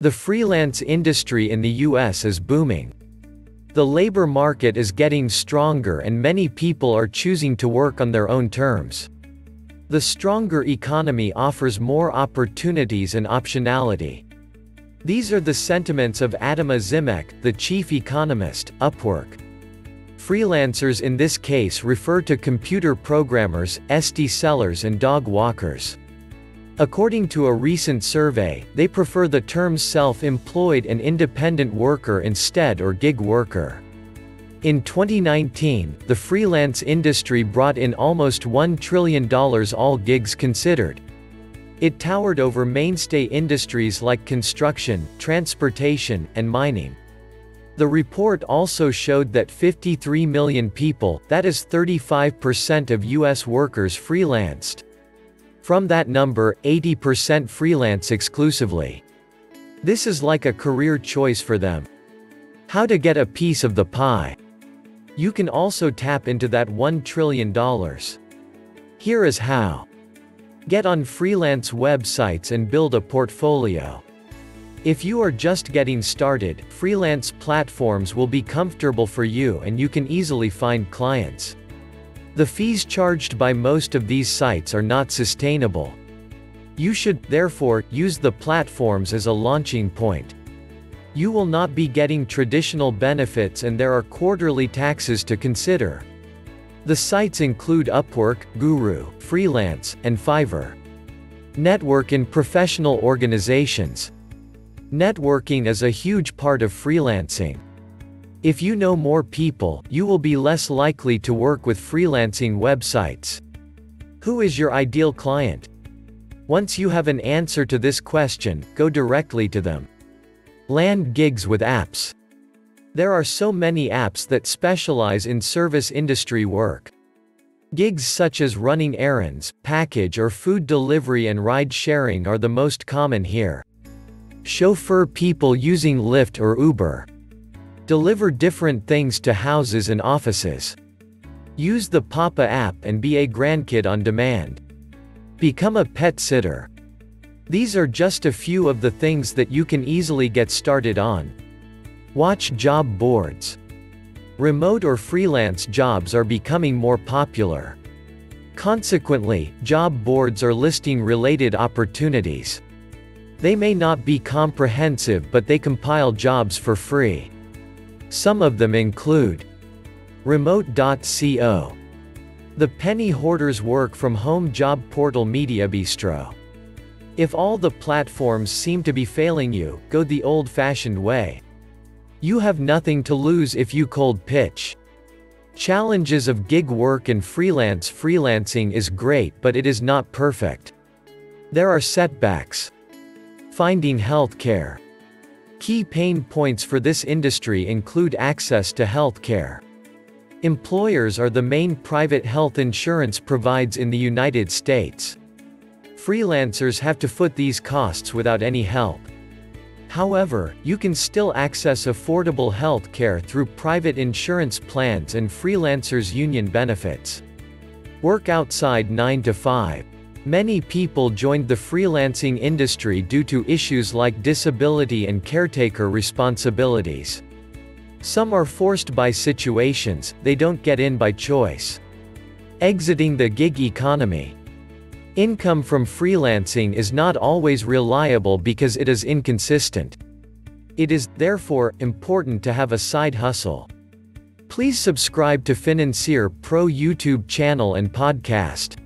The freelance industry in the US is booming. The labor market is getting stronger and many people are choosing to work on their own terms. The stronger economy offers more opportunities and optionality. These are the sentiments of Adam Ozimek, the chief economist, Upwork. Freelancers in this case refer to computer programmers, Etsy sellers and dog walkers. According to a recent survey, they prefer the terms self-employed and independent worker instead or gig worker. In 2019, the freelance industry brought in almost $1 trillion all gigs considered. It towered over mainstay industries like construction, transportation, and mining. The report also showed that 53 million people, that is 35% of US workers freelanced. From that number, 80% freelance exclusively. This is like a career choice for them. How to get a piece of the pie. You can also tap into that $1 trillion. Here is how. Get on freelance websites and build a portfolio. If you are just getting started, freelance platforms will be comfortable for you and you can easily find clients. The fees charged by most of these sites are not sustainable. You should, therefore, use the platforms as a launching point. You will not be getting traditional benefits and there are quarterly taxes to consider. The sites include Upwork, Guru, Freelance, and Fiverr. Network in professional organizations. Networking is a huge part of freelancing. If you know more people, you will be less likely to work with freelancing websites. Who is your ideal client? Once you have an answer to this question, go directly to them. Land gigs with apps. There are so many apps that specialize in service industry work. Gigs such as running errands, package or food delivery and ride sharing are the most common here. Chauffeur people using Lyft or Uber. Deliver different things to houses and offices. Use the Papa app and be a grandkid on demand. Become a pet sitter. These are just a few of the things that you can easily get started on. Watch job boards. Remote or freelance jobs are becoming more popular. Consequently, job boards are listing related opportunities. They may not be comprehensive but they compile jobs for free. Some of them include Remote.co. The Penny Hoarder's work from home job portal Media Bistro. If all the platforms seem to be failing you, go the old-fashioned way. You have nothing to lose if you cold pitch. Challenges of gig work and freelance freelancing is great but it is not perfect. There are setbacks. Finding health care. Key pain points for this industry include access to health care. Employers are the main private health insurance provides in the United States. Freelancers have to foot these costs without any help. However, you can still access affordable health care through private insurance plans and freelancers' union benefits. Work outside 9 to 5. Many people joined the freelancing industry due to issues like disability and caretaker responsibilities. Some are forced by situations, they don't get in by choice. Exiting the gig economy. Income from freelancing is not always reliable because it is inconsistent. It is, therefore, important to have a side hustle. Please subscribe to Financier Pro YouTube channel and podcast.